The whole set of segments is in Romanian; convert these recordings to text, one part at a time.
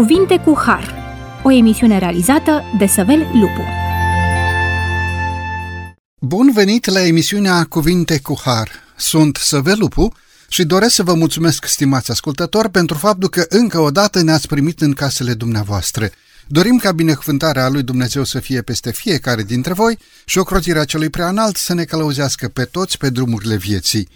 Cuvinte cu Har, o emisiune realizată de Săvel Lupu. Bun venit la emisiunea Cuvinte cu Har. Sunt Săvel Lupu și doresc să vă mulțumesc, stimați ascultători, pentru faptul că încă o dată ne-ați primit în casele dumneavoastră. Dorim ca binecuvântarea lui Dumnezeu să fie peste fiecare dintre voi și ocrotirea celui preanalt să ne călăuzească pe toți pe drumurile vieții.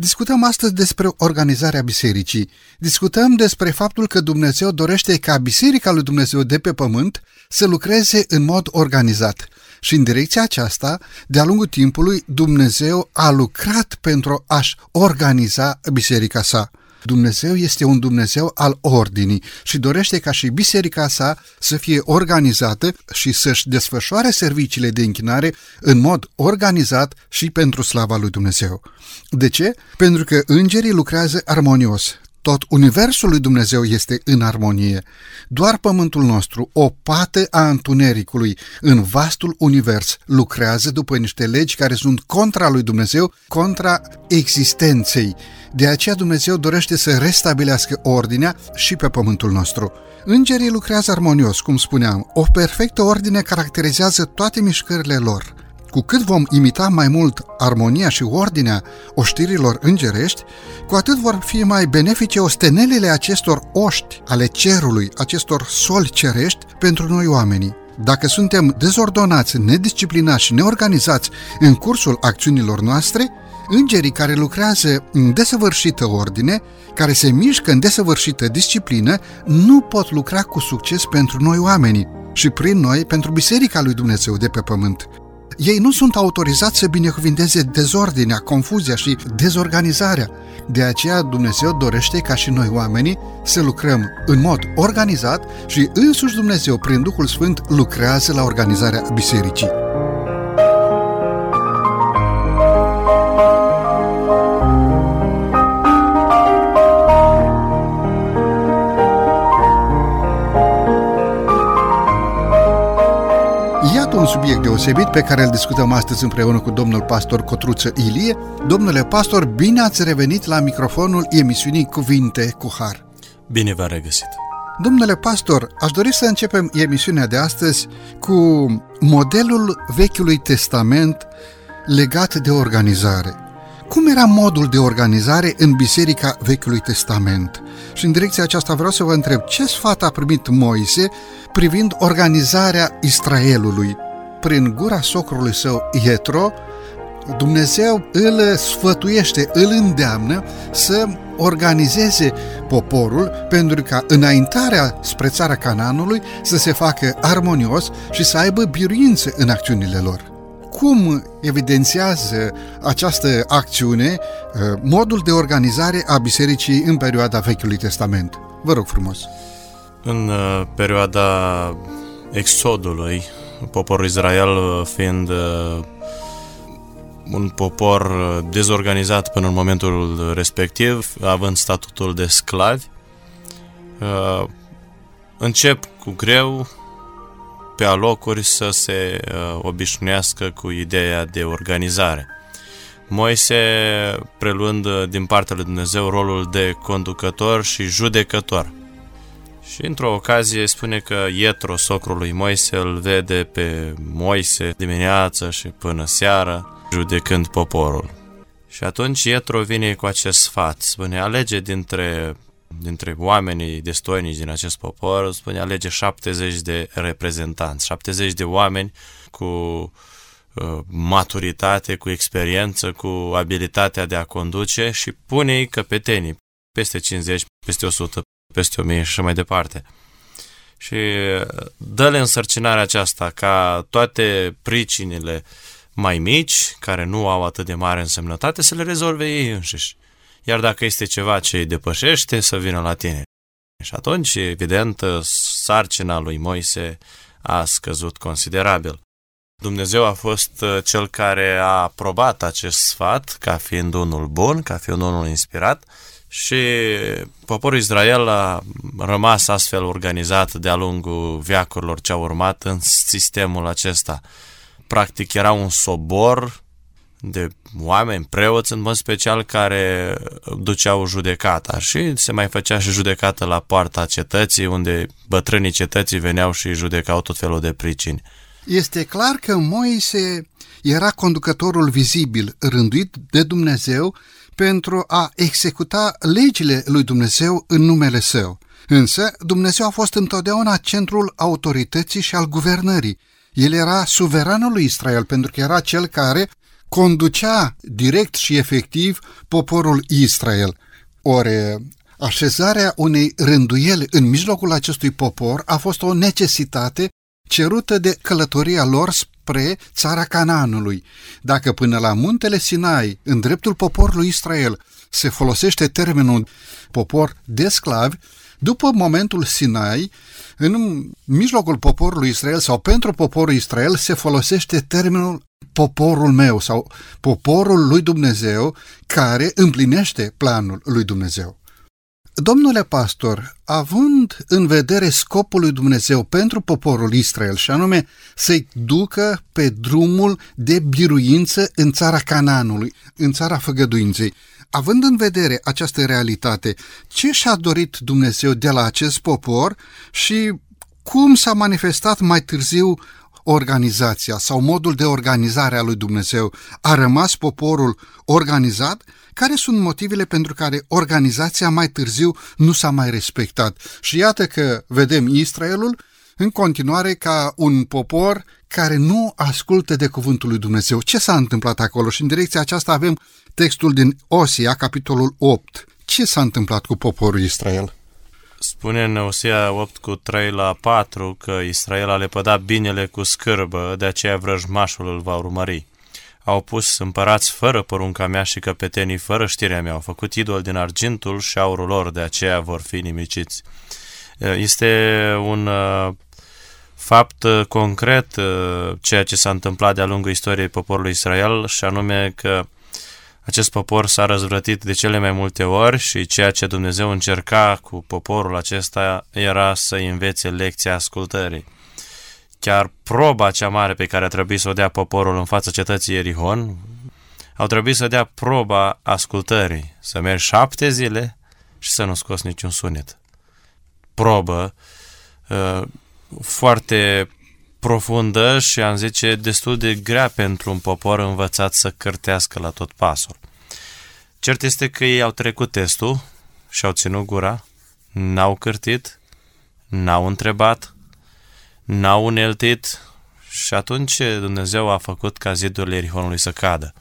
Discutăm astăzi despre organizarea bisericii. Discutăm despre faptul că Dumnezeu dorește ca Biserica lui Dumnezeu de pe pământ să lucreze în mod organizat. Și în direcția aceasta, de-a lungul timpului, Dumnezeu a lucrat pentru a-și organiza biserica sa. Dumnezeu este un Dumnezeu al ordinii și dorește ca și biserica sa să fie organizată și să-și desfășoare serviciile de închinare în mod organizat și pentru slava lui Dumnezeu. De ce? Pentru că îngerii lucrează armonios. Tot universul lui Dumnezeu este în armonie. Doar pământul nostru, o pată a întunericului în vastul univers, lucrează după niște legi care sunt contra lui Dumnezeu, contra existenței. De aceea Dumnezeu dorește să restabilească ordinea și pe pământul nostru. Îngerii lucrează armonios, cum spuneam. O perfectă ordine caracterizează toate mișcările lor. Cu cât vom imita mai mult armonia și ordinea oștirilor îngerești, cu atât vor fi mai benefice ostenelele acestor oști ale cerului, acestor soli cerești pentru noi oamenii. Dacă suntem dezordonați, nedisciplinați și neorganizați în cursul acțiunilor noastre, îngerii care lucrează în desăvârșită ordine, care se mișcă în desăvârșită disciplină, nu pot lucra cu succes pentru noi oamenii și prin noi pentru Biserica lui Dumnezeu de pe pământ. Ei nu sunt autorizați să binecuvinteze dezordinea, confuzia și dezorganizarea. De aceea Dumnezeu dorește ca și noi oamenii să lucrăm în mod organizat și însuși Dumnezeu prin Duhul Sfânt lucrează la organizarea bisericii. Subiect deosebit pe care îl discutăm astăzi împreună cu domnul pastor Cotruță Ilie. Domnule pastor, bine ați revenit la microfonul emisiunii Cuvinte cu Har. Bine v-a regăsit. Domnule pastor, aș dori să începem emisiunea de astăzi cu modelul Vechiului Testament legat de organizare. Cum era modul de organizare în Biserica Vechiului Testament? Și în direcția aceasta vreau să vă întreb ce sfat a primit Moise privind organizarea Israelului prin gura socrului său Ietro, Dumnezeu îl sfătuiește, îl îndeamnă să organizeze poporul pentru ca înaintarea spre țara Cananului să se facă armonios și să aibă biruință în acțiunile lor. Cum evidențiază această acțiune uh, modul de organizare a bisericii în perioada Vechiului Testament? Vă rog frumos! În uh, perioada Exodului, poporul Israel uh, fiind uh, un popor uh, dezorganizat până în momentul respectiv, având statutul de sclavi, încep cu greu pe alocuri să se obișnuiască cu ideea de organizare. Moise preluând din partea lui Dumnezeu rolul de conducător și judecător. Și într-o ocazie spune că Ietro, socrul lui Moise, îl vede pe Moise dimineața și până seara, judecând poporul. Și atunci Ietro vine cu acest sfat, spune, alege dintre, dintre oamenii destoinici din acest popor, spune, alege 70 de reprezentanți, 70 de oameni cu uh, maturitate, cu experiență, cu abilitatea de a conduce și pune-i căpetenii, peste 50, peste 100 peste 1000 și așa mai departe. Și dă-le însărcinarea aceasta ca toate pricinile mai mici, care nu au atât de mare însemnătate, să le rezolve ei înșiși. Iar dacă este ceva ce îi depășește, să vină la tine. Și atunci, evident, sarcina lui Moise a scăzut considerabil. Dumnezeu a fost cel care a aprobat acest sfat ca fiind unul bun, ca fiind unul inspirat și poporul Israel a rămas astfel organizat de-a lungul veacurilor ce au urmat în sistemul acesta. Practic era un sobor de oameni, preoți în mod special, care duceau judecata și se mai făcea și judecată la poarta cetății, unde bătrânii cetății veneau și judecau tot felul de pricini. Este clar că Moise era conducătorul vizibil rânduit de Dumnezeu pentru a executa legile lui Dumnezeu în numele său. Însă, Dumnezeu a fost întotdeauna centrul autorității și al guvernării. El era suveranul lui Israel pentru că era cel care conducea direct și efectiv poporul Israel. Ori așezarea unei rânduieli în mijlocul acestui popor a fost o necesitate cerută de călătoria lor spre țara Canaanului. Dacă până la muntele Sinai, în dreptul poporului Israel, se folosește termenul popor de sclavi, după momentul Sinai, în mijlocul poporului Israel sau pentru poporul Israel se folosește termenul poporul meu sau poporul lui Dumnezeu care împlinește planul lui Dumnezeu. Domnule pastor, având în vedere scopul lui Dumnezeu pentru poporul Israel și anume să-i ducă pe drumul de biruință în țara Cananului, în țara făgăduinței, având în vedere această realitate, ce și-a dorit Dumnezeu de la acest popor și cum s-a manifestat mai târziu organizația sau modul de organizare a lui Dumnezeu? A rămas poporul organizat? Care sunt motivele pentru care organizația mai târziu nu s-a mai respectat? Și iată că vedem Israelul în continuare ca un popor care nu ascultă de cuvântul lui Dumnezeu. Ce s-a întâmplat acolo? Și în direcția aceasta avem textul din Osia, capitolul 8. Ce s-a întâmplat cu poporul Israel? Spune în Osia 8 cu 3 la 4 că Israel a lepădat binele cu scârbă, de aceea vrăjmașul îl va urmări. Au pus împărați fără porunca mea și căpetenii fără știrea mea. Au făcut idol din argintul și aurul lor, de aceea vor fi nimiciți. Este un uh, fapt uh, concret uh, ceea ce s-a întâmplat de-a lungul istoriei poporului Israel și anume că acest popor s-a răzvrătit de cele mai multe ori și ceea ce Dumnezeu încerca cu poporul acesta era să învețe lecția ascultării. Chiar proba cea mare pe care a trebuit să o dea poporul în fața cetății Erihon, au trebuit să dea proba ascultării, să mergi șapte zile și să nu scoți niciun sunet. Probă uh, foarte profundă și am zice destul de grea pentru un popor învățat să cârtească la tot pasul. Cert este că ei au trecut testul și au ținut gura, n-au cârtit, n-au întrebat, n-au uneltit și atunci Dumnezeu a făcut ca zidurile Erihonului să cadă.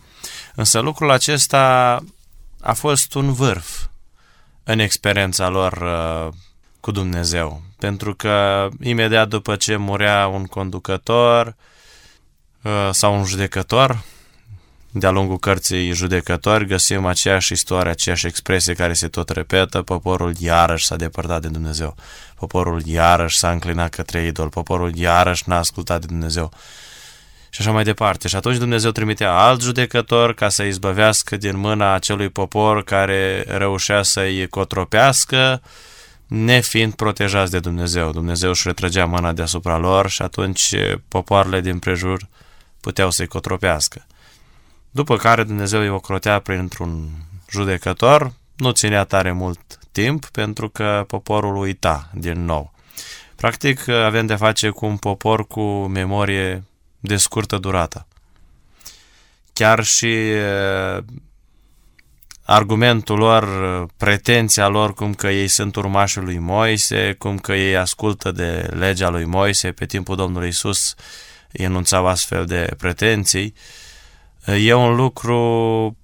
Însă lucrul acesta a fost un vârf în experiența lor uh, cu Dumnezeu. Pentru că imediat după ce murea un conducător uh, sau un judecător, de-a lungul cărții judecători găsim aceeași istorie, aceeași expresie care se tot repetă, poporul iarăși s-a depărtat de Dumnezeu, poporul iarăși s-a înclinat către idol, poporul iarăși n-a ascultat de Dumnezeu. Și așa mai departe. Și atunci Dumnezeu trimitea alt judecător ca să izbăvească din mâna acelui popor care reușea să-i cotropească, nefiind protejați de Dumnezeu. Dumnezeu își retrăgea mâna deasupra lor și atunci popoarele din prejur puteau să-i cotropească. După care Dumnezeu îi ocrotea printr-un judecător, nu ținea tare mult timp pentru că poporul uita din nou. Practic avem de face cu un popor cu memorie de scurtă durată. Chiar și argumentul lor, pretenția lor cum că ei sunt urmașii lui Moise, cum că ei ascultă de legea lui Moise, pe timpul Domnului Isus enunțau astfel de pretenții, e un lucru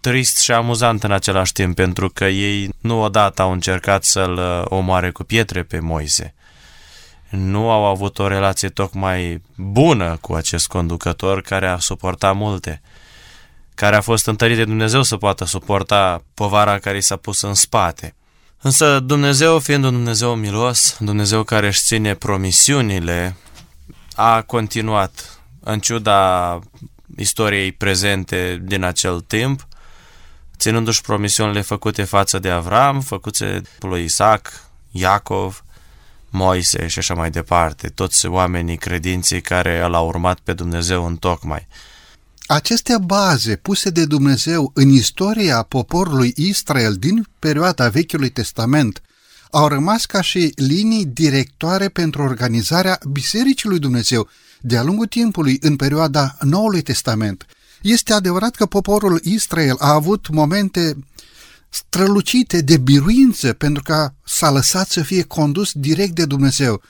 trist și amuzant în același timp, pentru că ei nu odată au încercat să-l omoare cu pietre pe Moise. Nu au avut o relație tocmai bună cu acest conducător care a suportat multe care a fost întărit de Dumnezeu să poată suporta povara care i s-a pus în spate. Însă Dumnezeu, fiind un Dumnezeu milos, Dumnezeu care își ține promisiunile, a continuat, în ciuda istoriei prezente din acel timp, ținându-și promisiunile făcute față de Avram, făcute lui Isaac, Iacov, Moise și așa mai departe, toți oamenii credinții care l-au urmat pe Dumnezeu în tocmai. Aceste baze puse de Dumnezeu în istoria poporului Israel din perioada Vechiului Testament au rămas ca și linii directoare pentru organizarea Bisericii lui Dumnezeu de-a lungul timpului în perioada Noului Testament. Este adevărat că poporul Israel a avut momente strălucite de biruință pentru că s-a lăsat să fie condus direct de Dumnezeu.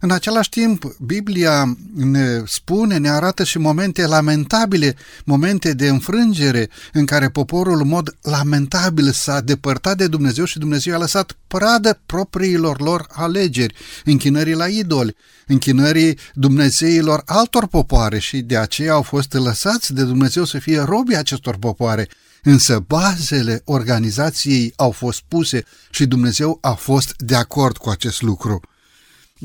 În același timp, Biblia ne spune, ne arată și momente lamentabile, momente de înfrângere în care poporul în mod lamentabil s-a depărtat de Dumnezeu și Dumnezeu a lăsat pradă propriilor lor alegeri, închinării la idoli, închinării Dumnezeilor altor popoare și de aceea au fost lăsați de Dumnezeu să fie robii acestor popoare. Însă bazele organizației au fost puse și Dumnezeu a fost de acord cu acest lucru.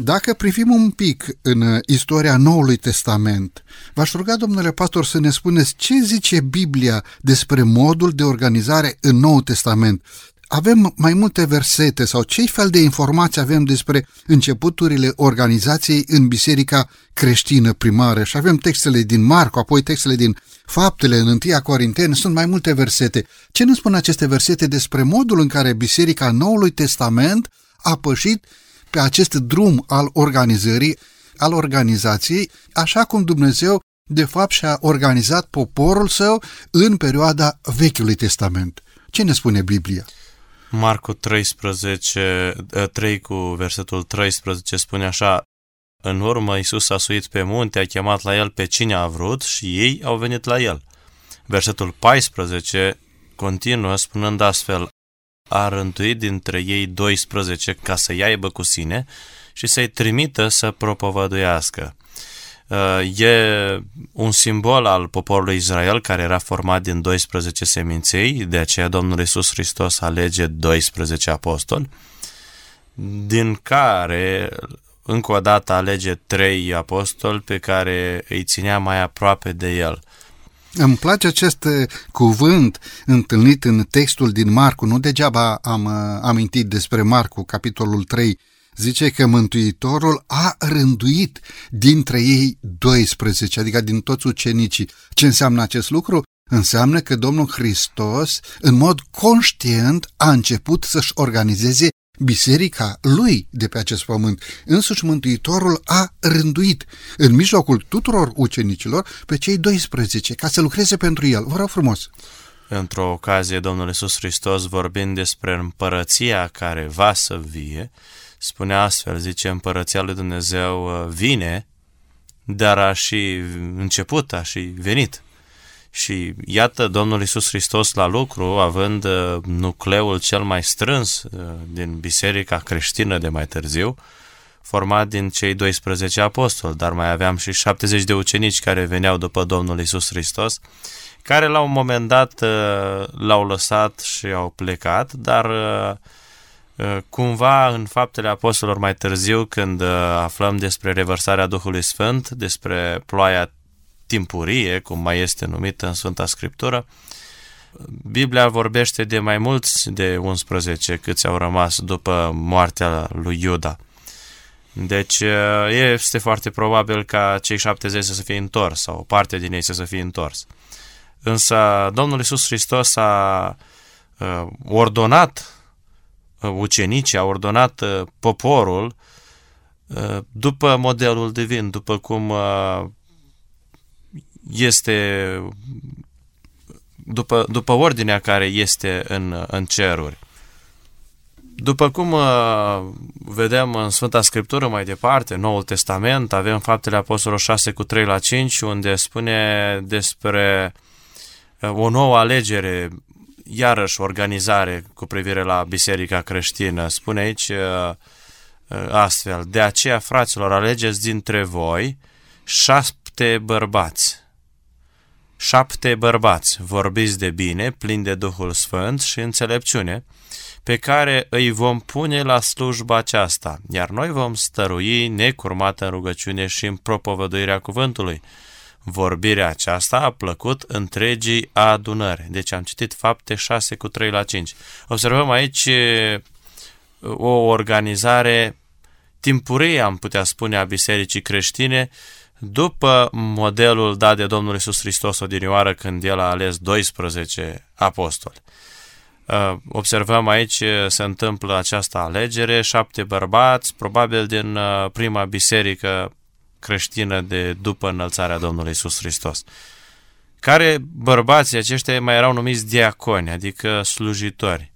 Dacă privim un pic în uh, istoria Noului Testament, v-aș ruga, domnule pastor, să ne spuneți ce zice Biblia despre modul de organizare în Noul Testament. Avem mai multe versete sau ce fel de informații avem despre începuturile organizației în biserica creștină primară și avem textele din Marco, apoi textele din Faptele în 1 Corinteni, sunt mai multe versete. Ce ne spun aceste versete despre modul în care biserica Noului Testament a pășit pe acest drum al organizării, al organizației, așa cum Dumnezeu de fapt și-a organizat poporul său în perioada Vechiului Testament. Ce ne spune Biblia? Marcu 13, 3 eh, cu versetul 13 spune așa, în urmă Iisus a suit pe munte, a chemat la el pe cine a vrut și ei au venit la el. Versetul 14 continuă spunând astfel, a rântuit dintre ei 12 ca să-i aibă cu sine și să-i trimită să propovăduiască. Uh, e un simbol al poporului Israel care era format din 12 seminței, de aceea Domnul Iisus Hristos alege 12 apostoli, din care încă o dată alege trei apostoli pe care îi ținea mai aproape de el. Îmi place acest uh, cuvânt întâlnit în textul din Marcu, nu degeaba am uh, amintit despre Marcu, capitolul 3, zice că Mântuitorul a rânduit dintre ei 12, adică din toți ucenicii. Ce înseamnă acest lucru? Înseamnă că Domnul Hristos, în mod conștient, a început să-și organizeze biserica lui de pe acest pământ. Însuși Mântuitorul a rânduit în mijlocul tuturor ucenicilor pe cei 12 ca să lucreze pentru el. Vă rog frumos! Într-o ocazie, Domnul Iisus Hristos, vorbind despre împărăția care va să vie, spune astfel, zice, împărăția lui Dumnezeu uh, vine, dar a și început, a și venit. Și iată Domnul Isus Hristos la lucru, având uh, nucleul cel mai strâns uh, din biserica creștină de mai târziu, format din cei 12 apostoli, dar mai aveam și 70 de ucenici care veneau după Domnul Isus Hristos, care la un moment dat uh, l-au lăsat și au plecat, dar cumva în faptele apostolilor mai târziu, când aflăm despre revărsarea Duhului Sfânt, despre ploaia timpurie, cum mai este numită în Sfânta Scriptură, Biblia vorbește de mai mulți de 11 câți au rămas după moartea lui Iuda. Deci este foarte probabil ca cei 70 să se fie întors sau o parte din ei să se fie întors. Însă Domnul Iisus Hristos a ordonat ucenicii, a ordonat poporul după modelul divin, după cum este după, după ordinea care este în, în ceruri. După cum uh, vedem în Sfânta Scriptură mai departe, Noul Testament, avem faptele Apostolului 6 cu 3 la 5, unde spune despre uh, o nouă alegere, iarăși organizare cu privire la biserica creștină. Spune aici uh, uh, astfel, de aceea, fraților, alegeți dintre voi șapte bărbați șapte bărbați, vorbiți de bine, plini de Duhul Sfânt și înțelepciune, pe care îi vom pune la slujba aceasta, iar noi vom stărui necurmat în rugăciune și în propovăduirea cuvântului. Vorbirea aceasta a plăcut întregii adunări. Deci am citit fapte 6 cu 3 la 5. Observăm aici o organizare timpurie, am putea spune, a bisericii creștine, după modelul dat de Domnul Isus Hristos odinioară când El a ales 12 apostoli. Uh, observăm aici se întâmplă această alegere, șapte bărbați, probabil din uh, prima biserică creștină de după înălțarea Domnului Isus Hristos. Care bărbații aceștia mai erau numiți diaconi, adică slujitori.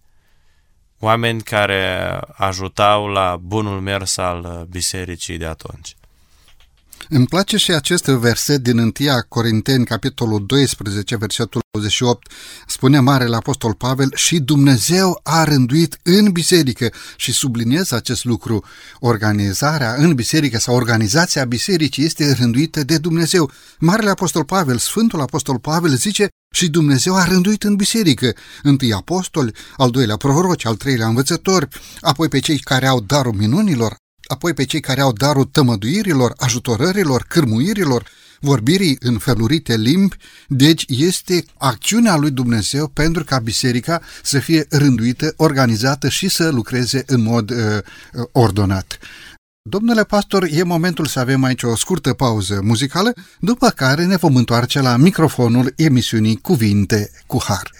Oameni care ajutau la bunul mers al bisericii de atunci. Îmi place și acest verset din 1 Corinteni, capitolul 12, versetul 28. Spune Marele Apostol Pavel și Dumnezeu a rânduit în biserică și subliniez acest lucru. Organizarea în biserică sau organizația bisericii este rânduită de Dumnezeu. Marele Apostol Pavel, Sfântul Apostol Pavel zice și Dumnezeu a rânduit în biserică, întâi apostoli, al doilea proroci, al treilea învățători, apoi pe cei care au darul minunilor, apoi pe cei care au darul tămăduirilor, ajutorărilor, cârmuirilor, vorbirii în felurite limbi, deci este acțiunea lui Dumnezeu pentru ca biserica să fie rânduită, organizată și să lucreze în mod uh, uh ordonat. Domnule pastor, e momentul să avem aici o scurtă pauză muzicală, după care ne vom întoarce la microfonul emisiunii Cuvinte cu Har.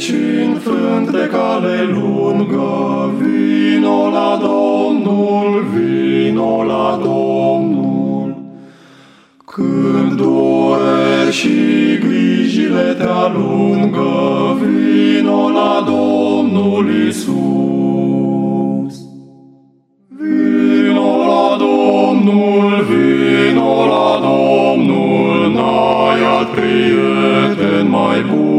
Obosiți înfrânt de cale lungă, vino la Domnul, vino la Domnul. Când dure și grijile te alungă, vino la Domnul Isus. Vino la Domnul, vino la Domnul, n-ai alt prieten mai bun.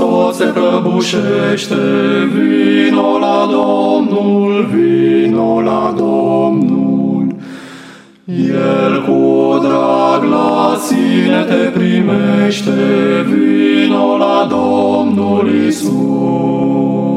Tot se prăbușește, vino la Domnul, vino la Domnul. El cu drag la sine te primește, vino la Domnul Isus.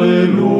De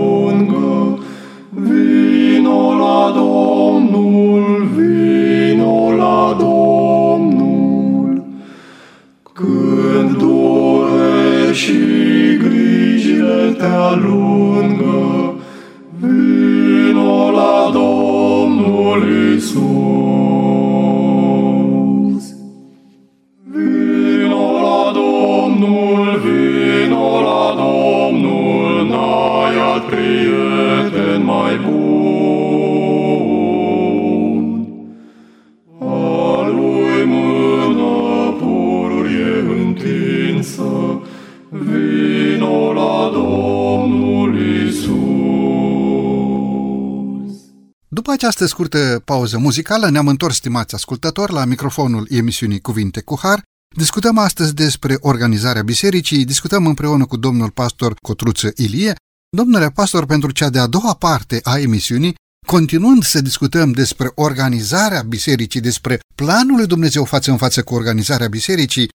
scurtă pauză muzicală ne-am întors, stimați ascultători, la microfonul emisiunii Cuvinte cu Har. Discutăm astăzi despre organizarea bisericii, discutăm împreună cu domnul pastor Cotruță Ilie. Domnule pastor, pentru cea de-a doua parte a emisiunii, continuând să discutăm despre organizarea bisericii, despre planul lui Dumnezeu față în față cu organizarea bisericii,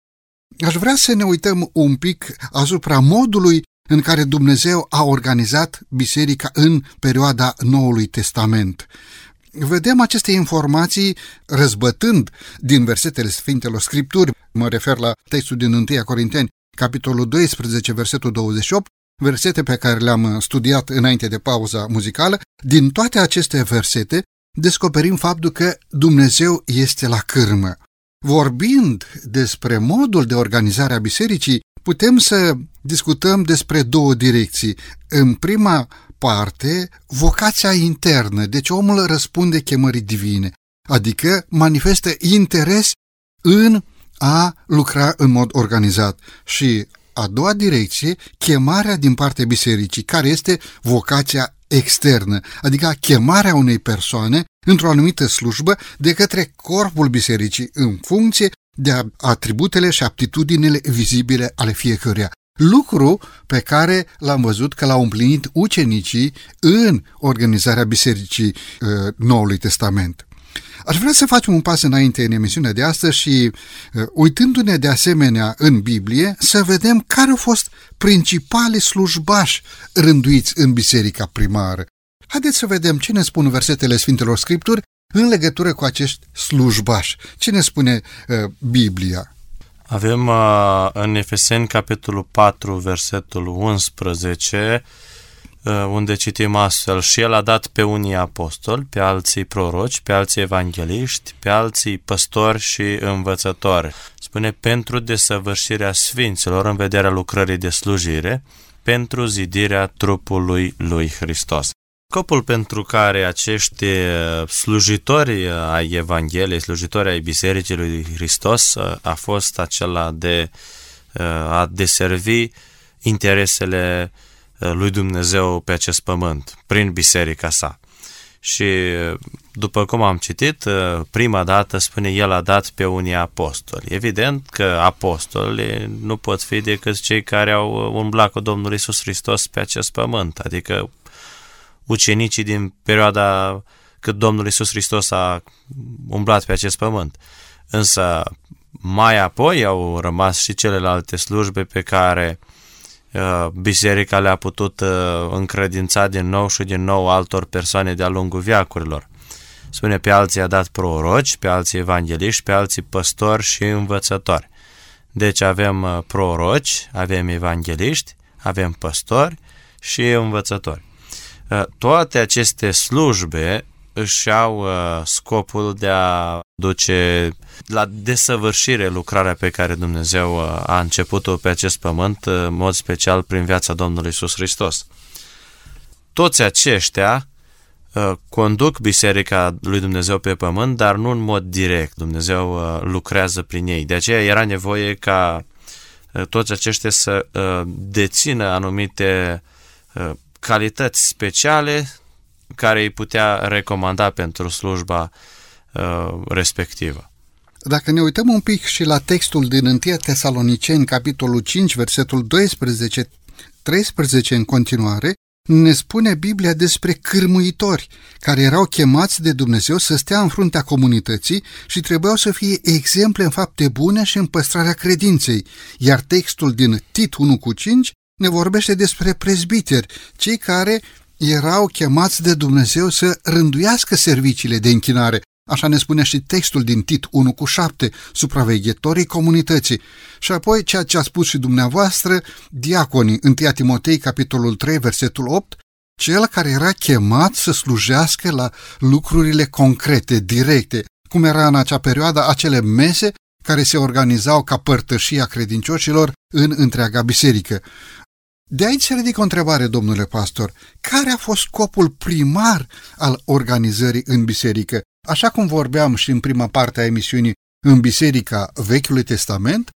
aș vrea să ne uităm un pic asupra modului în care Dumnezeu a organizat biserica în perioada Noului Testament. Vedem aceste informații răzbătând din versetele Sfintelor Scripturi, mă refer la textul din 1 Corinteni, capitolul 12, versetul 28, versete pe care le-am studiat înainte de pauza muzicală, din toate aceste versete descoperim faptul că Dumnezeu este la cârmă. Vorbind despre modul de organizare a bisericii, putem să discutăm despre două direcții. În prima parte, vocația internă, deci omul răspunde chemării divine, adică manifestă interes în a lucra în mod organizat. Și a doua direcție, chemarea din partea bisericii, care este vocația externă, adică chemarea unei persoane într-o anumită slujbă de către corpul bisericii în funcție de atributele și aptitudinile vizibile ale fiecăruia. Lucru pe care l-am văzut că l-au împlinit ucenicii în organizarea Bisericii uh, Noului Testament. Aș vrea să facem un pas înainte în emisiunea de astăzi și, uh, uitându-ne de asemenea în Biblie, să vedem care au fost principalii slujbași rânduiți în biserica primară. Haideți să vedem ce ne spun versetele Sfintelor Scripturi în legătură cu acești slujbași. Ce ne spune uh, Biblia? Avem uh, în Efeseni, capitolul 4, versetul 11, uh, unde citim astfel, și el a dat pe unii apostoli, pe alții proroci, pe alții evangeliști, pe alții păstori și învățători. Spune, pentru desăvârșirea sfinților în vederea lucrării de slujire, pentru zidirea trupului lui Hristos. Scopul pentru care acești uh, slujitori uh, ai Evangheliei, slujitori ai Bisericii lui Hristos uh, a fost acela de a deservi interesele lui Dumnezeu pe acest pământ, prin biserica sa. Și după cum am citit, prima dată spune el a dat pe unii apostoli. Evident că apostoli nu pot fi decât cei care au umblat cu Domnul Isus Hristos pe acest pământ, adică ucenicii din perioada cât Domnul Isus Hristos a umblat pe acest pământ. Însă mai apoi au rămas și celelalte slujbe pe care uh, biserica le-a putut uh, încredința din nou și din nou altor persoane de-a lungul viacurilor. Spune, pe alții a dat proroci, pe alții evangeliști, pe alții păstori și învățători. Deci avem uh, proroci, avem evangeliști, avem păstori și învățători. Uh, toate aceste slujbe își au uh, scopul de a duce la desăvârșire lucrarea pe care Dumnezeu uh, a început-o pe acest pământ, în mod special prin viața Domnului Isus Hristos. Toți aceștia conduc Biserica lui Dumnezeu pe pământ, dar nu în mod direct. Dumnezeu lucrează prin ei. De aceea era nevoie ca toți aceștia să dețină anumite calități speciale care îi putea recomanda pentru slujba uh, respectivă. Dacă ne uităm un pic și la textul din 1 Tesaloniceni, capitolul 5, versetul 12, 13 în continuare, ne spune Biblia despre cârmuitori care erau chemați de Dumnezeu să stea în fruntea comunității și trebuiau să fie exemple în fapte bune și în păstrarea credinței, iar textul din Tit 1 cu 5 ne vorbește despre prezbiteri, cei care erau chemați de Dumnezeu să rânduiască serviciile de închinare. Așa ne spune și textul din Tit 1 cu 7, supraveghetorii comunității. Și apoi ceea ce a spus și dumneavoastră, diaconii, 1 Timotei, capitolul 3, versetul 8, cel care era chemat să slujească la lucrurile concrete, directe, cum era în acea perioadă acele mese care se organizau ca părtășia credincioșilor în întreaga biserică. De aici se ridică o întrebare, domnule pastor. Care a fost scopul primar al organizării în biserică? Așa cum vorbeam și în prima parte a emisiunii în Biserica Vechiului Testament,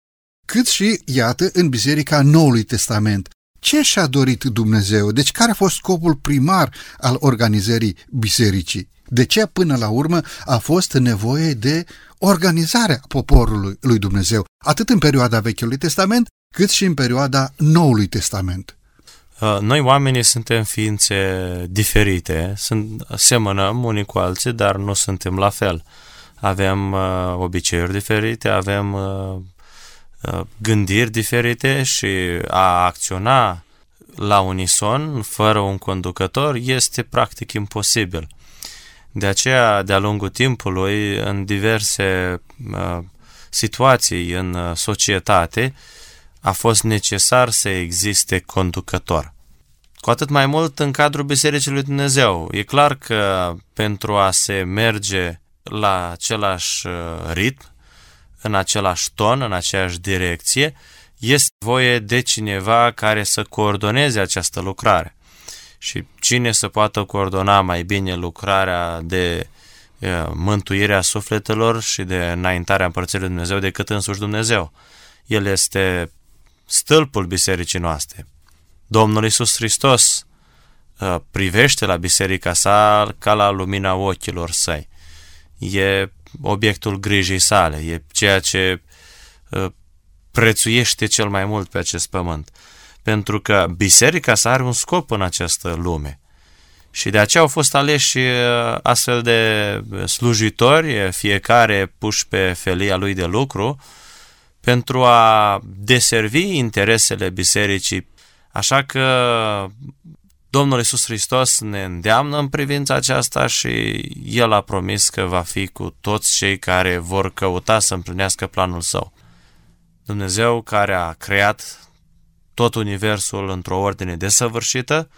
cât și, iată, în Biserica Noului Testament. Ce și-a dorit Dumnezeu? Deci care a fost scopul primar al organizării bisericii? De ce până la urmă a fost nevoie de organizarea poporului lui Dumnezeu, atât în perioada Vechiului Testament, cât și în perioada Noului Testament. Uh, noi oamenii suntem ființe diferite, sunt, semănăm unii cu alții, dar nu suntem la fel. Avem uh, obiceiuri diferite, avem uh, uh, gândiri diferite și a acționa la unison, fără un conducător, este practic imposibil. De aceea, de-a lungul timpului, în diverse uh, situații în uh, societate, a fost necesar să existe conducător. Cu atât mai mult în cadrul Bisericii lui Dumnezeu. E clar că pentru a se merge la același uh, ritm, în același ton, în aceeași direcție, este voie de cineva care să coordoneze această lucrare. Și cine să poată coordona mai bine lucrarea de uh, mântuirea sufletelor și de înaintarea împărțirii lui Dumnezeu decât însuși Dumnezeu. El este stâlpul bisericii noastre. Domnul Isus Hristos uh, privește la biserica sa ca la lumina ochilor săi. E obiectul grijii sale, e ceea ce uh, prețuiește cel mai mult pe acest pământ. Pentru că biserica sa are un scop în această lume. Și de aceea au fost aleși uh, astfel de slujitori, fiecare puși pe felia lui de lucru, pentru a deservi interesele bisericii. Așa că Domnul Iisus Hristos ne îndeamnă în privința aceasta și El a promis că va fi cu toți cei care vor căuta să împlinească planul Său. Dumnezeu care a creat tot universul într-o ordine desăvârșită,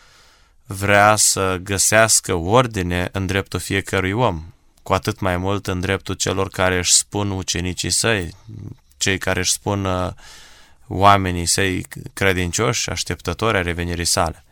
vrea să găsească ordine în dreptul fiecărui om, cu atât mai mult în dreptul celor care își spun ucenicii săi, cei care își spun uh, oamenii săi credincioși, așteptători a revenirii sale.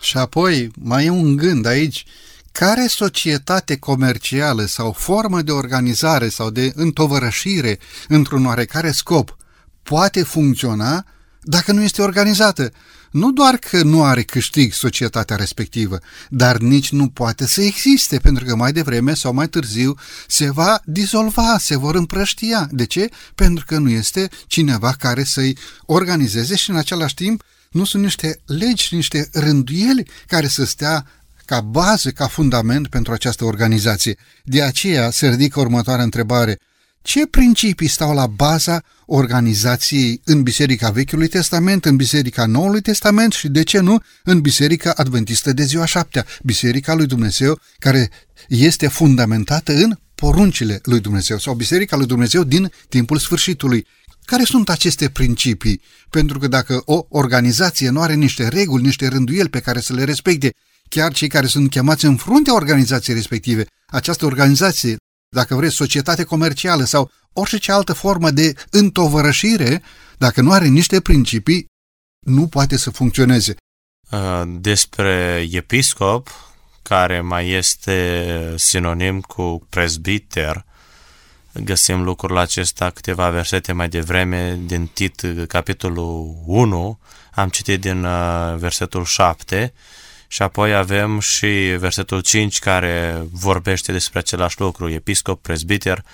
Și apoi mai e un gând aici. Care societate comercială sau formă de organizare sau de întovărășire într-un oarecare scop poate funcționa dacă nu este organizată? Nu doar că nu are câștig societatea respectivă, dar nici nu poate să existe, pentru că mai devreme sau mai târziu se va dizolva, se vor împrăștia. De ce? Pentru că nu este cineva care să-i organizeze și în același timp nu sunt niște legi, niște rânduieli care să stea ca bază, ca fundament pentru această organizație. De aceea se ridică următoarea întrebare. Ce principii stau la baza organizației în Biserica Vechiului Testament, în Biserica Noului Testament și, de ce nu, în Biserica Adventistă de ziua șaptea, Biserica lui Dumnezeu, care este fundamentată în poruncile lui Dumnezeu sau Biserica lui Dumnezeu din timpul sfârșitului. Care sunt aceste principii? Pentru că dacă o organizație nu are niște reguli, niște rânduieli pe care să le respecte, chiar cei care sunt chemați în fruntea organizației respective, această organizație dacă vreți, societate comercială sau orice altă formă de întovărășire, dacă nu are niște principii, nu poate să funcționeze. Uh, despre episcop, care mai este sinonim cu presbiter, găsim lucrul acesta câteva versete mai devreme din Tit, capitolul 1, am citit din uh, versetul 7, și apoi avem și versetul 5 care vorbește despre același lucru. Episcop, prezbiter,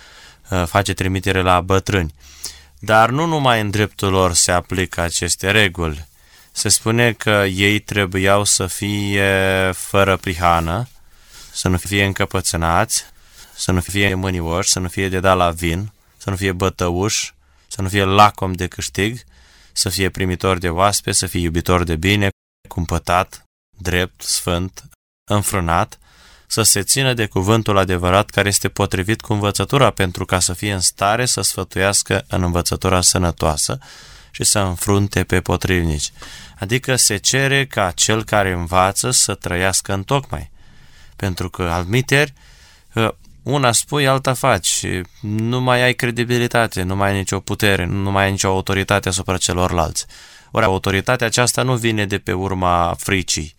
uh, face trimitere la bătrâni. Dar nu numai în dreptul lor se aplică aceste reguli. Se spune că ei trebuiau să fie fără prihană, să nu fie încăpățânați, să nu fie mânioși, să nu fie de dat la vin, să nu fie bătăuși, să nu fie lacom de câștig, să fie primitor de oaspe, să fie iubitor de bine, cumpătat, drept, sfânt, înfrânat, să se țină de cuvântul adevărat care este potrivit cu învățătura pentru ca să fie în stare să sfătuiască în învățătura sănătoasă și să înfrunte pe potrivnici. Adică se cere ca cel care învață să trăiască în tocmai. Pentru că, admiteri, ă, una spui, alta faci și nu mai ai credibilitate, nu mai ai nicio putere, nu mai ai nicio autoritate asupra celorlalți. Ori autoritatea aceasta nu vine de pe urma fricii,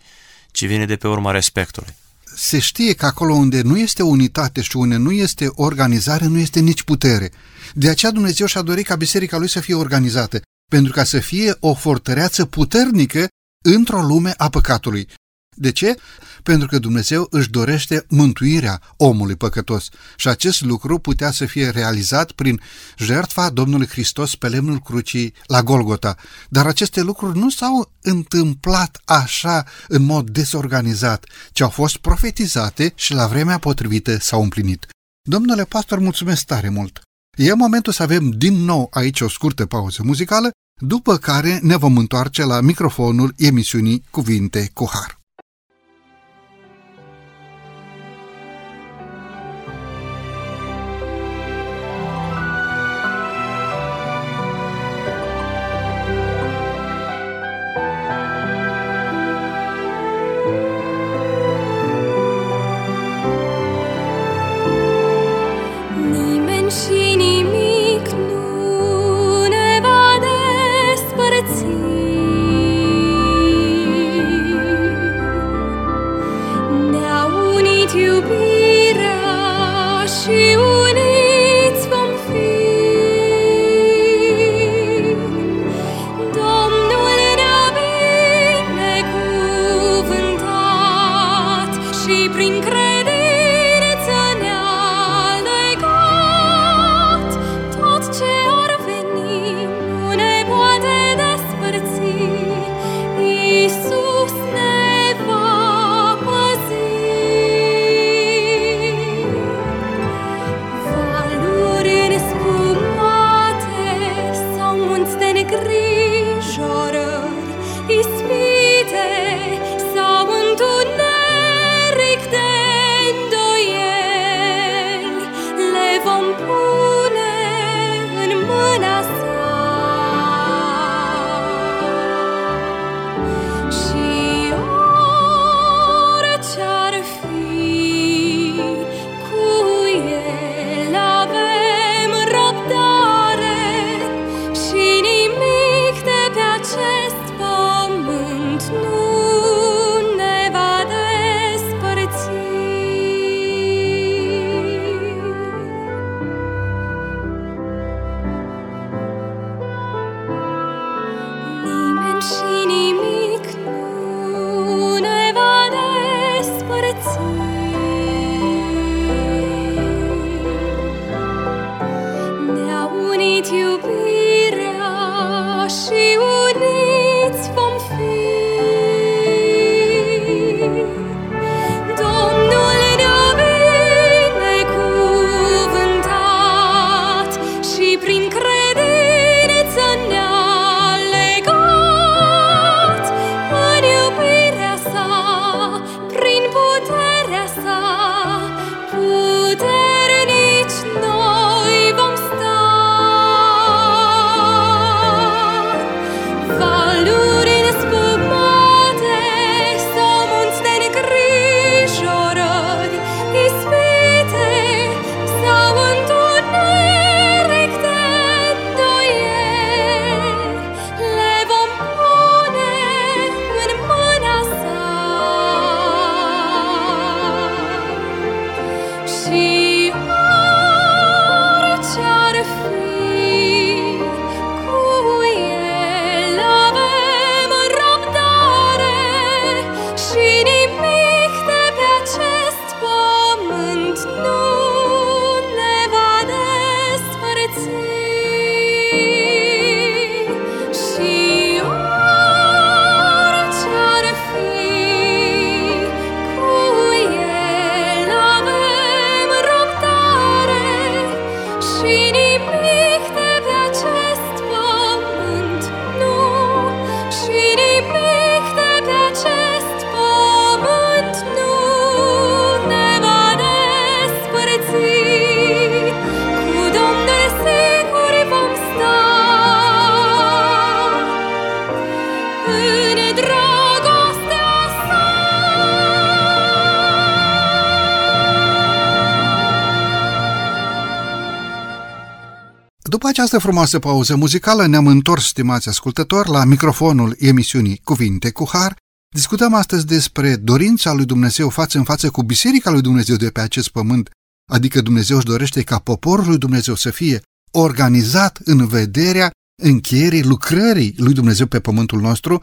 ci vine de pe urma respectului. Se știe că acolo unde nu este unitate și unde nu este organizare, nu este nici putere. De aceea Dumnezeu și-a dorit ca biserica lui să fie organizată, pentru ca să fie o fortăreață puternică într-o lume a păcatului. De ce? Pentru că Dumnezeu își dorește mântuirea omului păcătos și acest lucru putea să fie realizat prin jertfa Domnului Hristos pe lemnul crucii la Golgota. Dar aceste lucruri nu s-au întâmplat așa în mod desorganizat, ci au fost profetizate și la vremea potrivită s-au împlinit. Domnule pastor, mulțumesc tare mult! E momentul să avem din nou aici o scurtă pauză muzicală, după care ne vom întoarce la microfonul emisiunii Cuvinte cu Har. Această frumoasă pauză muzicală ne-am întors, stimați ascultători, la microfonul emisiunii Cuvinte cu Har. Discutăm astăzi despre dorința lui Dumnezeu față în față cu Biserica lui Dumnezeu de pe acest pământ, adică Dumnezeu își dorește ca poporul lui Dumnezeu să fie organizat în vederea încheierii lucrării lui Dumnezeu pe pământul nostru,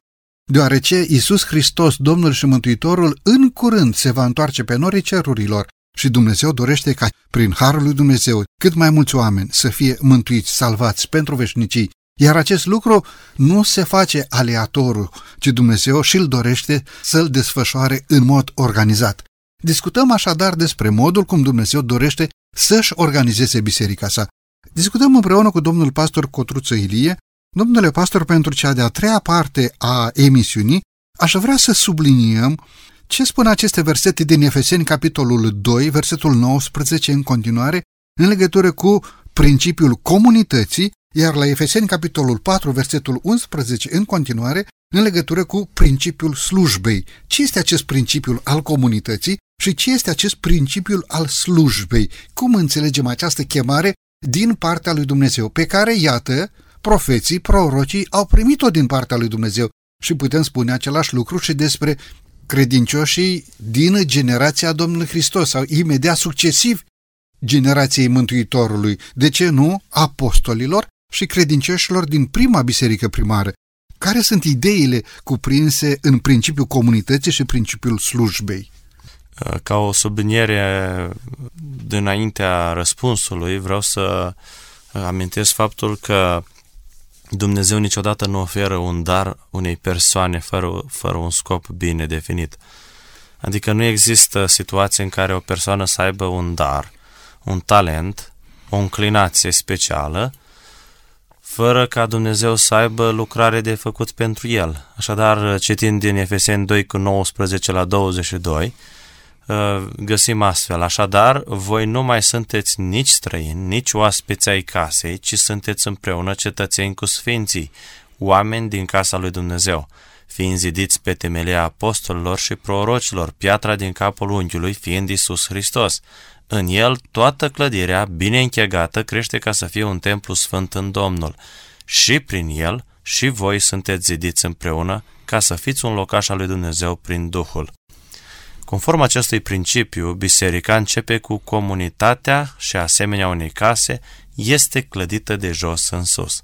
deoarece Isus Hristos, Domnul și Mântuitorul, în curând se va întoarce pe norii cerurilor și Dumnezeu dorește ca, prin Harul lui Dumnezeu, cât mai mulți oameni să fie mântuiți, salvați pentru veșnicii. Iar acest lucru nu se face aleatoriu, ci Dumnezeu și-l dorește să-l desfășoare în mod organizat. Discutăm așadar despre modul cum Dumnezeu dorește să-și organizeze biserica sa. Discutăm împreună cu domnul pastor Cotruță Ilie. Domnule pastor, pentru cea de-a treia parte a emisiunii, aș vrea să subliniem ce spun aceste versete din Efeseni, capitolul 2, versetul 19 în continuare, în legătură cu principiul comunității, iar la Efeseni, capitolul 4, versetul 11 în continuare, în legătură cu principiul slujbei. Ce este acest principiul al comunității și ce este acest principiul al slujbei? Cum înțelegem această chemare din partea lui Dumnezeu, pe care, iată, profeții, prorocii au primit-o din partea lui Dumnezeu. Și putem spune același lucru și despre credincioșii din generația Domnului Hristos sau imediat succesiv generației Mântuitorului, de ce nu apostolilor și credincioșilor din prima biserică primară. Care sunt ideile cuprinse în principiul comunității și principiul slujbei? Ca o subliniere dinaintea răspunsului, vreau să amintesc faptul că Dumnezeu niciodată nu oferă un dar unei persoane fără, fără un scop bine definit. Adică nu există situație în care o persoană să aibă un dar, un talent, o înclinație specială, fără ca Dumnezeu să aibă lucrare de făcut pentru el. Așadar, citind din Efeseni 2 cu 19 la 22, Uh, găsim astfel. Așadar, voi nu mai sunteți nici străini, nici oaspeți ai casei, ci sunteți împreună cetățeni cu sfinții, oameni din casa lui Dumnezeu, fiind zidiți pe temelia apostolilor și prorocilor, piatra din capul unghiului fiind Isus Hristos. În el, toată clădirea, bine închegată, crește ca să fie un templu sfânt în Domnul. Și prin el, și voi sunteți zidiți împreună, ca să fiți un locaș al lui Dumnezeu prin Duhul. Conform acestui principiu, biserica începe cu comunitatea și asemenea unei case este clădită de jos în sus.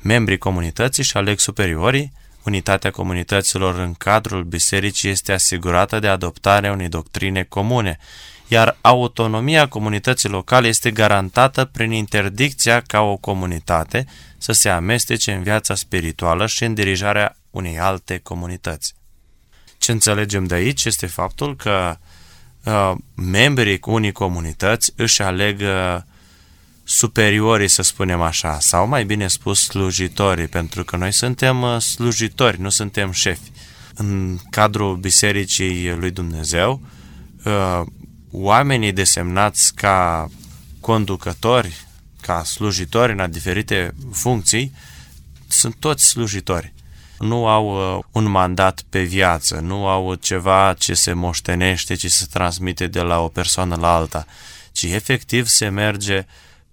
Membrii comunității și aleg superiorii, unitatea comunităților în cadrul bisericii este asigurată de adoptarea unei doctrine comune, iar autonomia comunității locale este garantată prin interdicția ca o comunitate să se amestece în viața spirituală și în dirijarea unei alte comunități. Ce înțelegem de aici este faptul că uh, membrii unii comunități își aleg uh, superiorii, să spunem așa, sau mai bine spus slujitorii, pentru că noi suntem uh, slujitori, nu suntem șefi. În cadrul Bisericii lui Dumnezeu, uh, oamenii desemnați ca conducători, ca slujitori în diferite funcții, sunt toți slujitori nu au uh, un mandat pe viață, nu au ceva ce se moștenește, ce se transmite de la o persoană la alta, ci efectiv se merge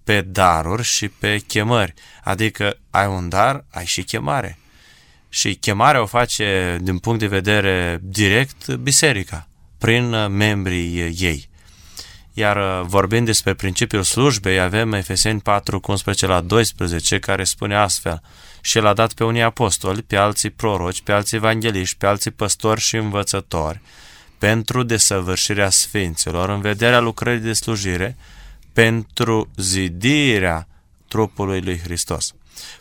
pe daruri și pe chemări. Adică ai un dar, ai și chemare. Și chemarea o face din punct de vedere direct biserica, prin uh, membrii ei. Iar uh, vorbind despre principiul slujbei, avem Efeseni 4, 11 la 12, care spune astfel – și l-a dat pe unii apostoli, pe alții proroci, pe alții evangeliști, pe alții păstori și învățători, pentru desăvârșirea sfinților, în vederea lucrării de slujire, pentru zidirea trupului lui Hristos.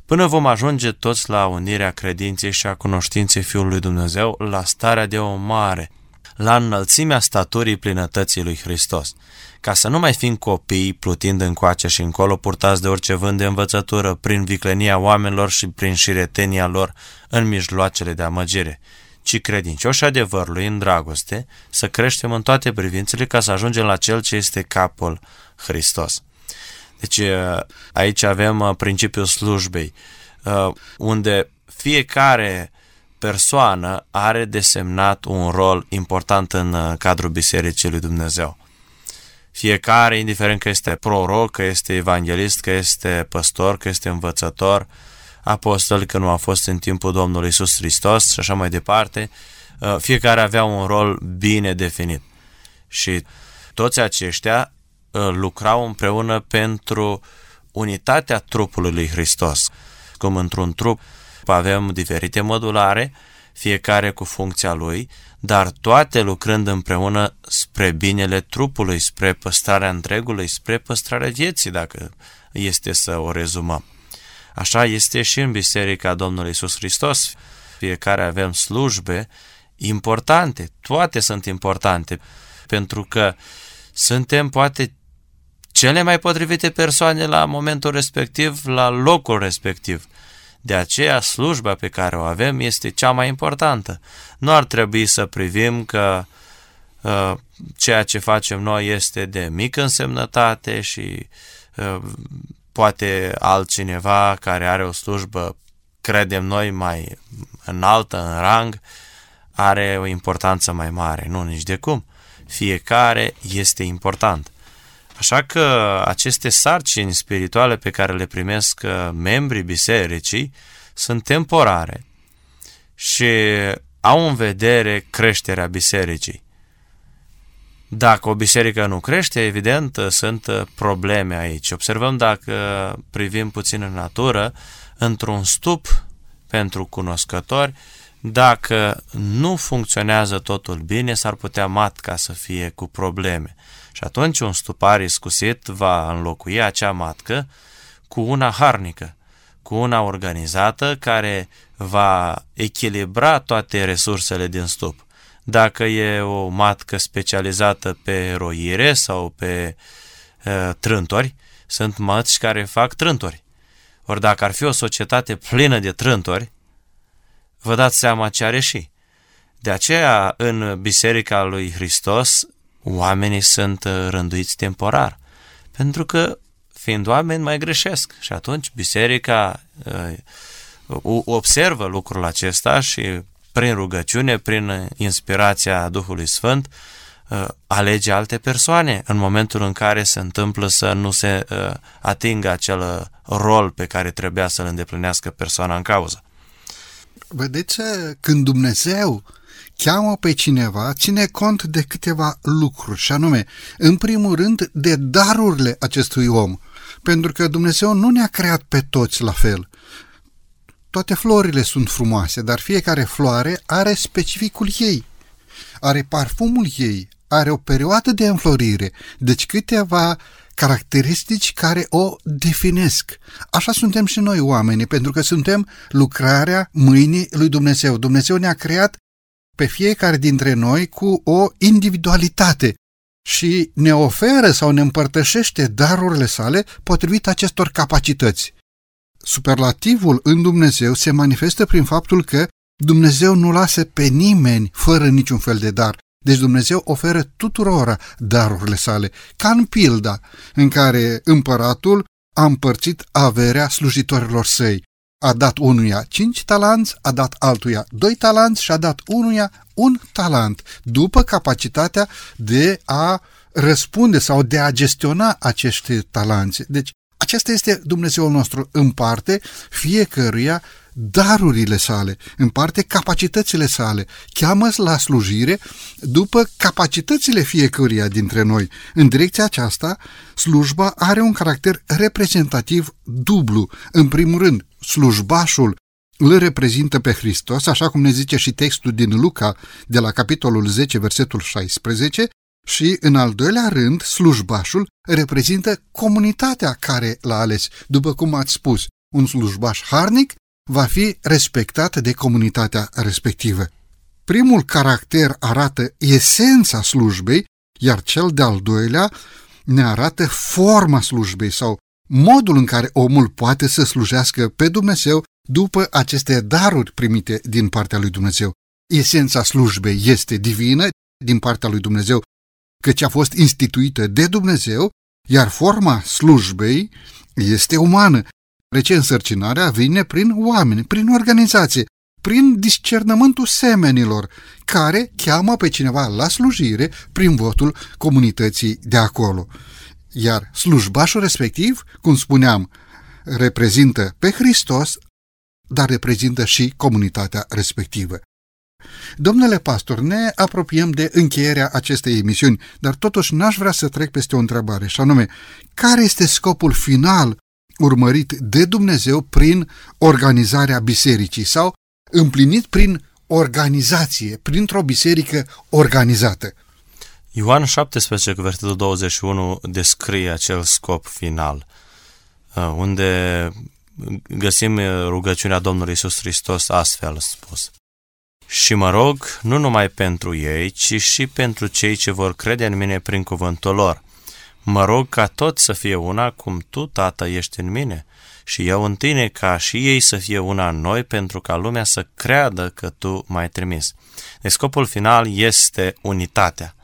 Până vom ajunge toți la unirea credinței și a cunoștinței Fiului Dumnezeu, la starea de o mare, la înălțimea staturii plinătății lui Hristos ca să nu mai fim copii plutind încoace și încolo, purtați de orice vânt de învățătură, prin viclenia oamenilor și prin șiretenia lor în mijloacele de amăgire, ci credincioși adevărului în dragoste, să creștem în toate privințele ca să ajungem la Cel ce este capul Hristos. Deci aici avem principiul slujbei, unde fiecare persoană are desemnat un rol important în cadrul Bisericii lui Dumnezeu. Fiecare, indiferent că este proroc, că este evanghelist, că este păstor, că este învățător, apostol, că nu a fost în timpul Domnului Isus Hristos și așa mai departe, uh, fiecare avea un rol bine definit. Și toți aceștia uh, lucrau împreună pentru unitatea trupului lui Hristos. Cum într-un trup avem diferite modulare, fiecare cu funcția lui, dar toate lucrând împreună spre binele trupului, spre păstrarea întregului, spre păstrarea vieții, dacă este să o rezumăm. Așa este și în Biserica Domnului Isus Hristos. Fiecare avem slujbe importante, toate sunt importante, pentru că suntem poate cele mai potrivite persoane la momentul respectiv, la locul respectiv. De aceea slujba pe care o avem este cea mai importantă. Nu ar trebui să privim că uh, ceea ce facem noi este de mică însemnătate și uh, poate altcineva care are o slujbă, credem noi, mai înaltă în rang, are o importanță mai mare. Nu, nici de cum. Fiecare este important. Așa că aceste sarcini spirituale pe care le primesc uh, membrii bisericii sunt temporare și au în vedere creșterea bisericii. Dacă o biserică nu crește, evident, uh, sunt uh, probleme aici. Observăm dacă privim puțin în natură, într-un stup pentru cunoscători, dacă nu funcționează totul bine, s-ar putea matca să fie cu probleme. Și atunci un stupar iscusit va înlocui acea matcă cu una harnică, cu una organizată care va echilibra toate resursele din stup. Dacă e o matcă specializată pe roire sau pe uh, trântori, sunt măți care fac trântori. Ori dacă ar fi o societate plină de trântori, vă dați seama ce are și. De aceea, în Biserica lui Hristos, oamenii sunt uh, rânduiți temporar. Pentru că, fiind oameni, mai greșesc. Și atunci biserica uh, observă lucrul acesta și prin rugăciune, prin inspirația Duhului Sfânt, uh, alege alte persoane în momentul în care se întâmplă să nu se uh, atingă acel rol pe care trebuia să-l îndeplinească persoana în cauză. Vedeți, când Dumnezeu cheamă pe cineva, ține cont de câteva lucruri, și anume, în primul rând, de darurile acestui om, pentru că Dumnezeu nu ne-a creat pe toți la fel. Toate florile sunt frumoase, dar fiecare floare are specificul ei, are parfumul ei, are o perioadă de înflorire, deci câteva caracteristici care o definesc. Așa suntem și noi oamenii, pentru că suntem lucrarea mâinii lui Dumnezeu. Dumnezeu ne-a creat pe fiecare dintre noi cu o individualitate și ne oferă sau ne împărtășește darurile sale potrivit acestor capacități. Superlativul în Dumnezeu se manifestă prin faptul că Dumnezeu nu lasă pe nimeni fără niciun fel de dar. Deci Dumnezeu oferă tuturora darurile sale, ca în pilda în care împăratul a împărțit averea slujitorilor săi a dat unuia cinci talanți, a dat altuia doi talanți și a dat unuia un talent, după capacitatea de a răspunde sau de a gestiona acești talanți. Deci, acesta este Dumnezeul nostru, în parte fiecăruia darurile sale, în parte capacitățile sale, cheamă la slujire după capacitățile fiecăruia dintre noi. În direcția aceasta, slujba are un caracter reprezentativ dublu. În primul rând, slujbașul îl reprezintă pe Hristos, așa cum ne zice și textul din Luca de la capitolul 10, versetul 16, și, în al doilea rând, slujbașul reprezintă comunitatea care l-a ales. După cum ați spus, un slujbaș harnic va fi respectat de comunitatea respectivă. Primul caracter arată esența slujbei, iar cel de-al doilea ne arată forma slujbei sau modul în care omul poate să slujească pe Dumnezeu după aceste daruri primite din partea lui Dumnezeu. Esența slujbei este divină din partea lui Dumnezeu, căci a fost instituită de Dumnezeu, iar forma slujbei este umană, Rece însărcinarea vine prin oameni, prin organizație, prin discernământul semenilor, care cheamă pe cineva la slujire prin votul comunității de acolo. Iar slujbașul respectiv, cum spuneam, reprezintă pe Hristos, dar reprezintă și comunitatea respectivă. Domnule pastor, ne apropiem de încheierea acestei emisiuni, dar totuși n-aș vrea să trec peste o întrebare, și anume, care este scopul final urmărit de Dumnezeu prin organizarea bisericii sau împlinit prin organizație, printr-o biserică organizată. Ioan 17, cu versetul 21, descrie acel scop final, uh, unde găsim rugăciunea Domnului Isus Hristos astfel spus. Și mă rog nu numai pentru ei, ci și pentru cei ce vor crede în mine prin cuvântul lor. Mă rog ca tot să fie una cum tu, Tată, ești în mine și eu în tine ca și ei să fie una în noi pentru ca lumea să creadă că tu m-ai trimis. Deci scopul final este unitatea.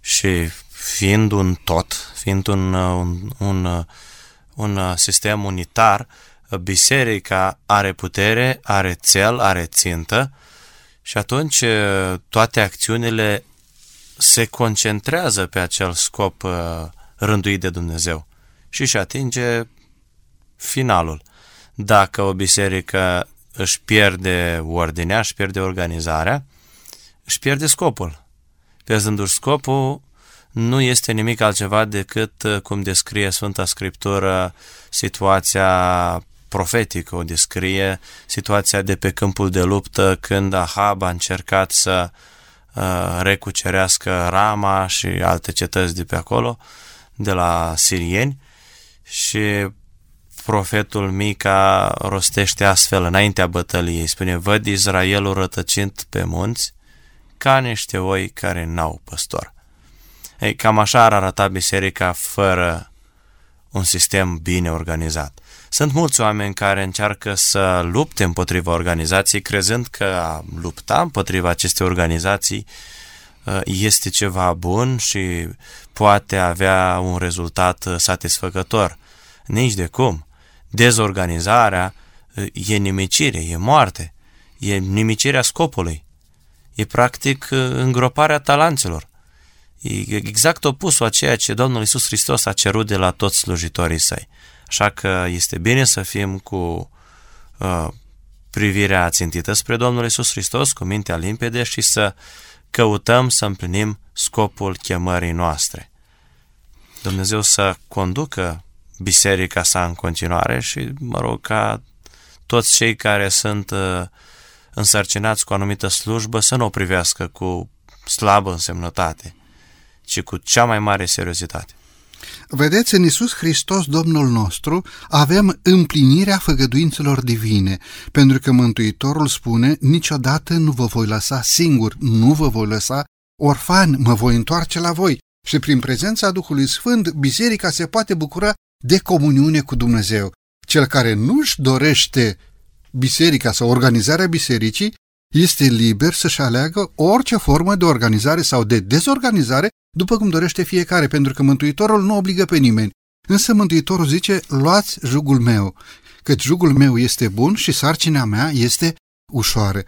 Și fiind un tot, fiind un, un, un, un sistem unitar, biserica are putere, are cel, are țintă și atunci toate acțiunile se concentrează pe acel scop rânduit de Dumnezeu și își atinge finalul. Dacă o biserică își pierde ordinea, își pierde organizarea, își pierde scopul. Pierzându-și scopul, nu este nimic altceva decât, uh, cum descrie Sfânta Scriptură, situația profetică, o descrie situația de pe câmpul de luptă când Ahab a încercat să uh, recucerească Rama și alte cetăți de pe acolo, de la sirieni și profetul Mica rostește astfel înaintea bătăliei, spune, văd Israelul rătăcind pe munți ca niște oi care n-au păstor. Ei, cam așa ar arăta biserica fără un sistem bine organizat. Sunt mulți oameni care încearcă să lupte împotriva organizației, crezând că a lupta împotriva acestei organizații uh, este ceva bun și poate avea un rezultat uh, satisfăcător. Nici de cum. Dezorganizarea e nimicire, e moarte, e nimicirea scopului, e practic îngroparea talanților. E exact opusul a ceea ce Domnul Isus Hristos a cerut de la toți slujitorii săi. Așa că este bine să fim cu uh, privirea țintită spre Domnul Isus Hristos, cu mintea limpede și să căutăm să împlinim scopul chemării noastre. Dumnezeu să conducă biserica sa în continuare și mă rog ca toți cei care sunt uh, însărcinați cu o anumită slujbă să nu o privească cu slabă însemnătate, ci cu cea mai mare seriozitate. Vedeți, în Isus Hristos, Domnul nostru, avem împlinirea făgăduințelor divine, pentru că Mântuitorul spune, niciodată nu vă voi lăsa singur, nu vă voi lăsa orfan, mă voi întoarce la voi. Și prin prezența Duhului Sfânt, biserica se poate bucura de comuniune cu Dumnezeu. Cel care nu își dorește biserica sau organizarea bisericii este liber să-și aleagă orice formă de organizare sau de dezorganizare după cum dorește fiecare, pentru că Mântuitorul nu obligă pe nimeni. Însă Mântuitorul zice, luați jugul meu, căci jugul meu este bun și sarcina mea este ușoară.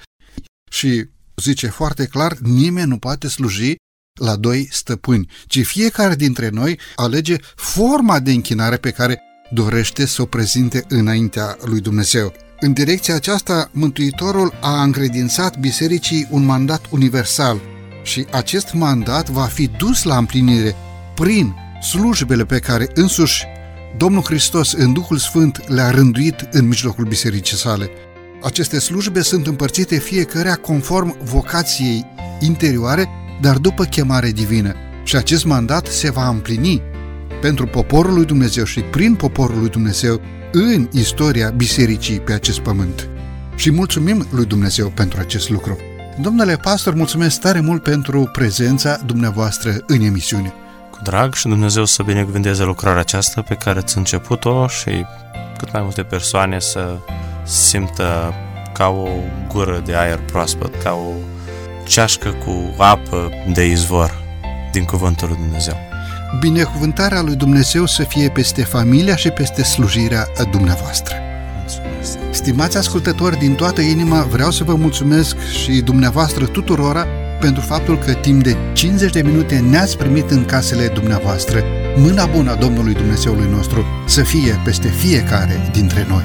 Și zice foarte clar, nimeni nu poate sluji la doi stăpâni, ci fiecare dintre noi alege forma de închinare pe care dorește să o prezinte înaintea lui Dumnezeu. În direcția aceasta, Mântuitorul a încredințat bisericii un mandat universal și acest mandat va fi dus la împlinire prin slujbele pe care însuși Domnul Hristos în Duhul Sfânt le-a rânduit în mijlocul bisericii sale. Aceste slujbe sunt împărțite fiecarea conform vocației interioare dar după chemare divină. Și acest mandat se va împlini pentru poporul lui Dumnezeu și prin poporul lui Dumnezeu în istoria bisericii pe acest pământ. Și mulțumim lui Dumnezeu pentru acest lucru. Domnule pastor, mulțumesc tare mult pentru prezența dumneavoastră în emisiune. Cu drag și Dumnezeu să binecuvânteze lucrarea aceasta pe care ați început-o și cât mai multe persoane să simtă ca o gură de aer proaspăt, ca o ceașcă cu apă de izvor din Cuvântul lui Dumnezeu. Binecuvântarea lui Dumnezeu să fie peste familia și peste slujirea dumneavoastră. Mulțumesc. Stimați ascultători, din toată inima vreau să vă mulțumesc și dumneavoastră tuturora pentru faptul că timp de 50 de minute ne-ați primit în casele dumneavoastră. Mâna bună a Domnului Dumnezeului nostru să fie peste fiecare dintre noi.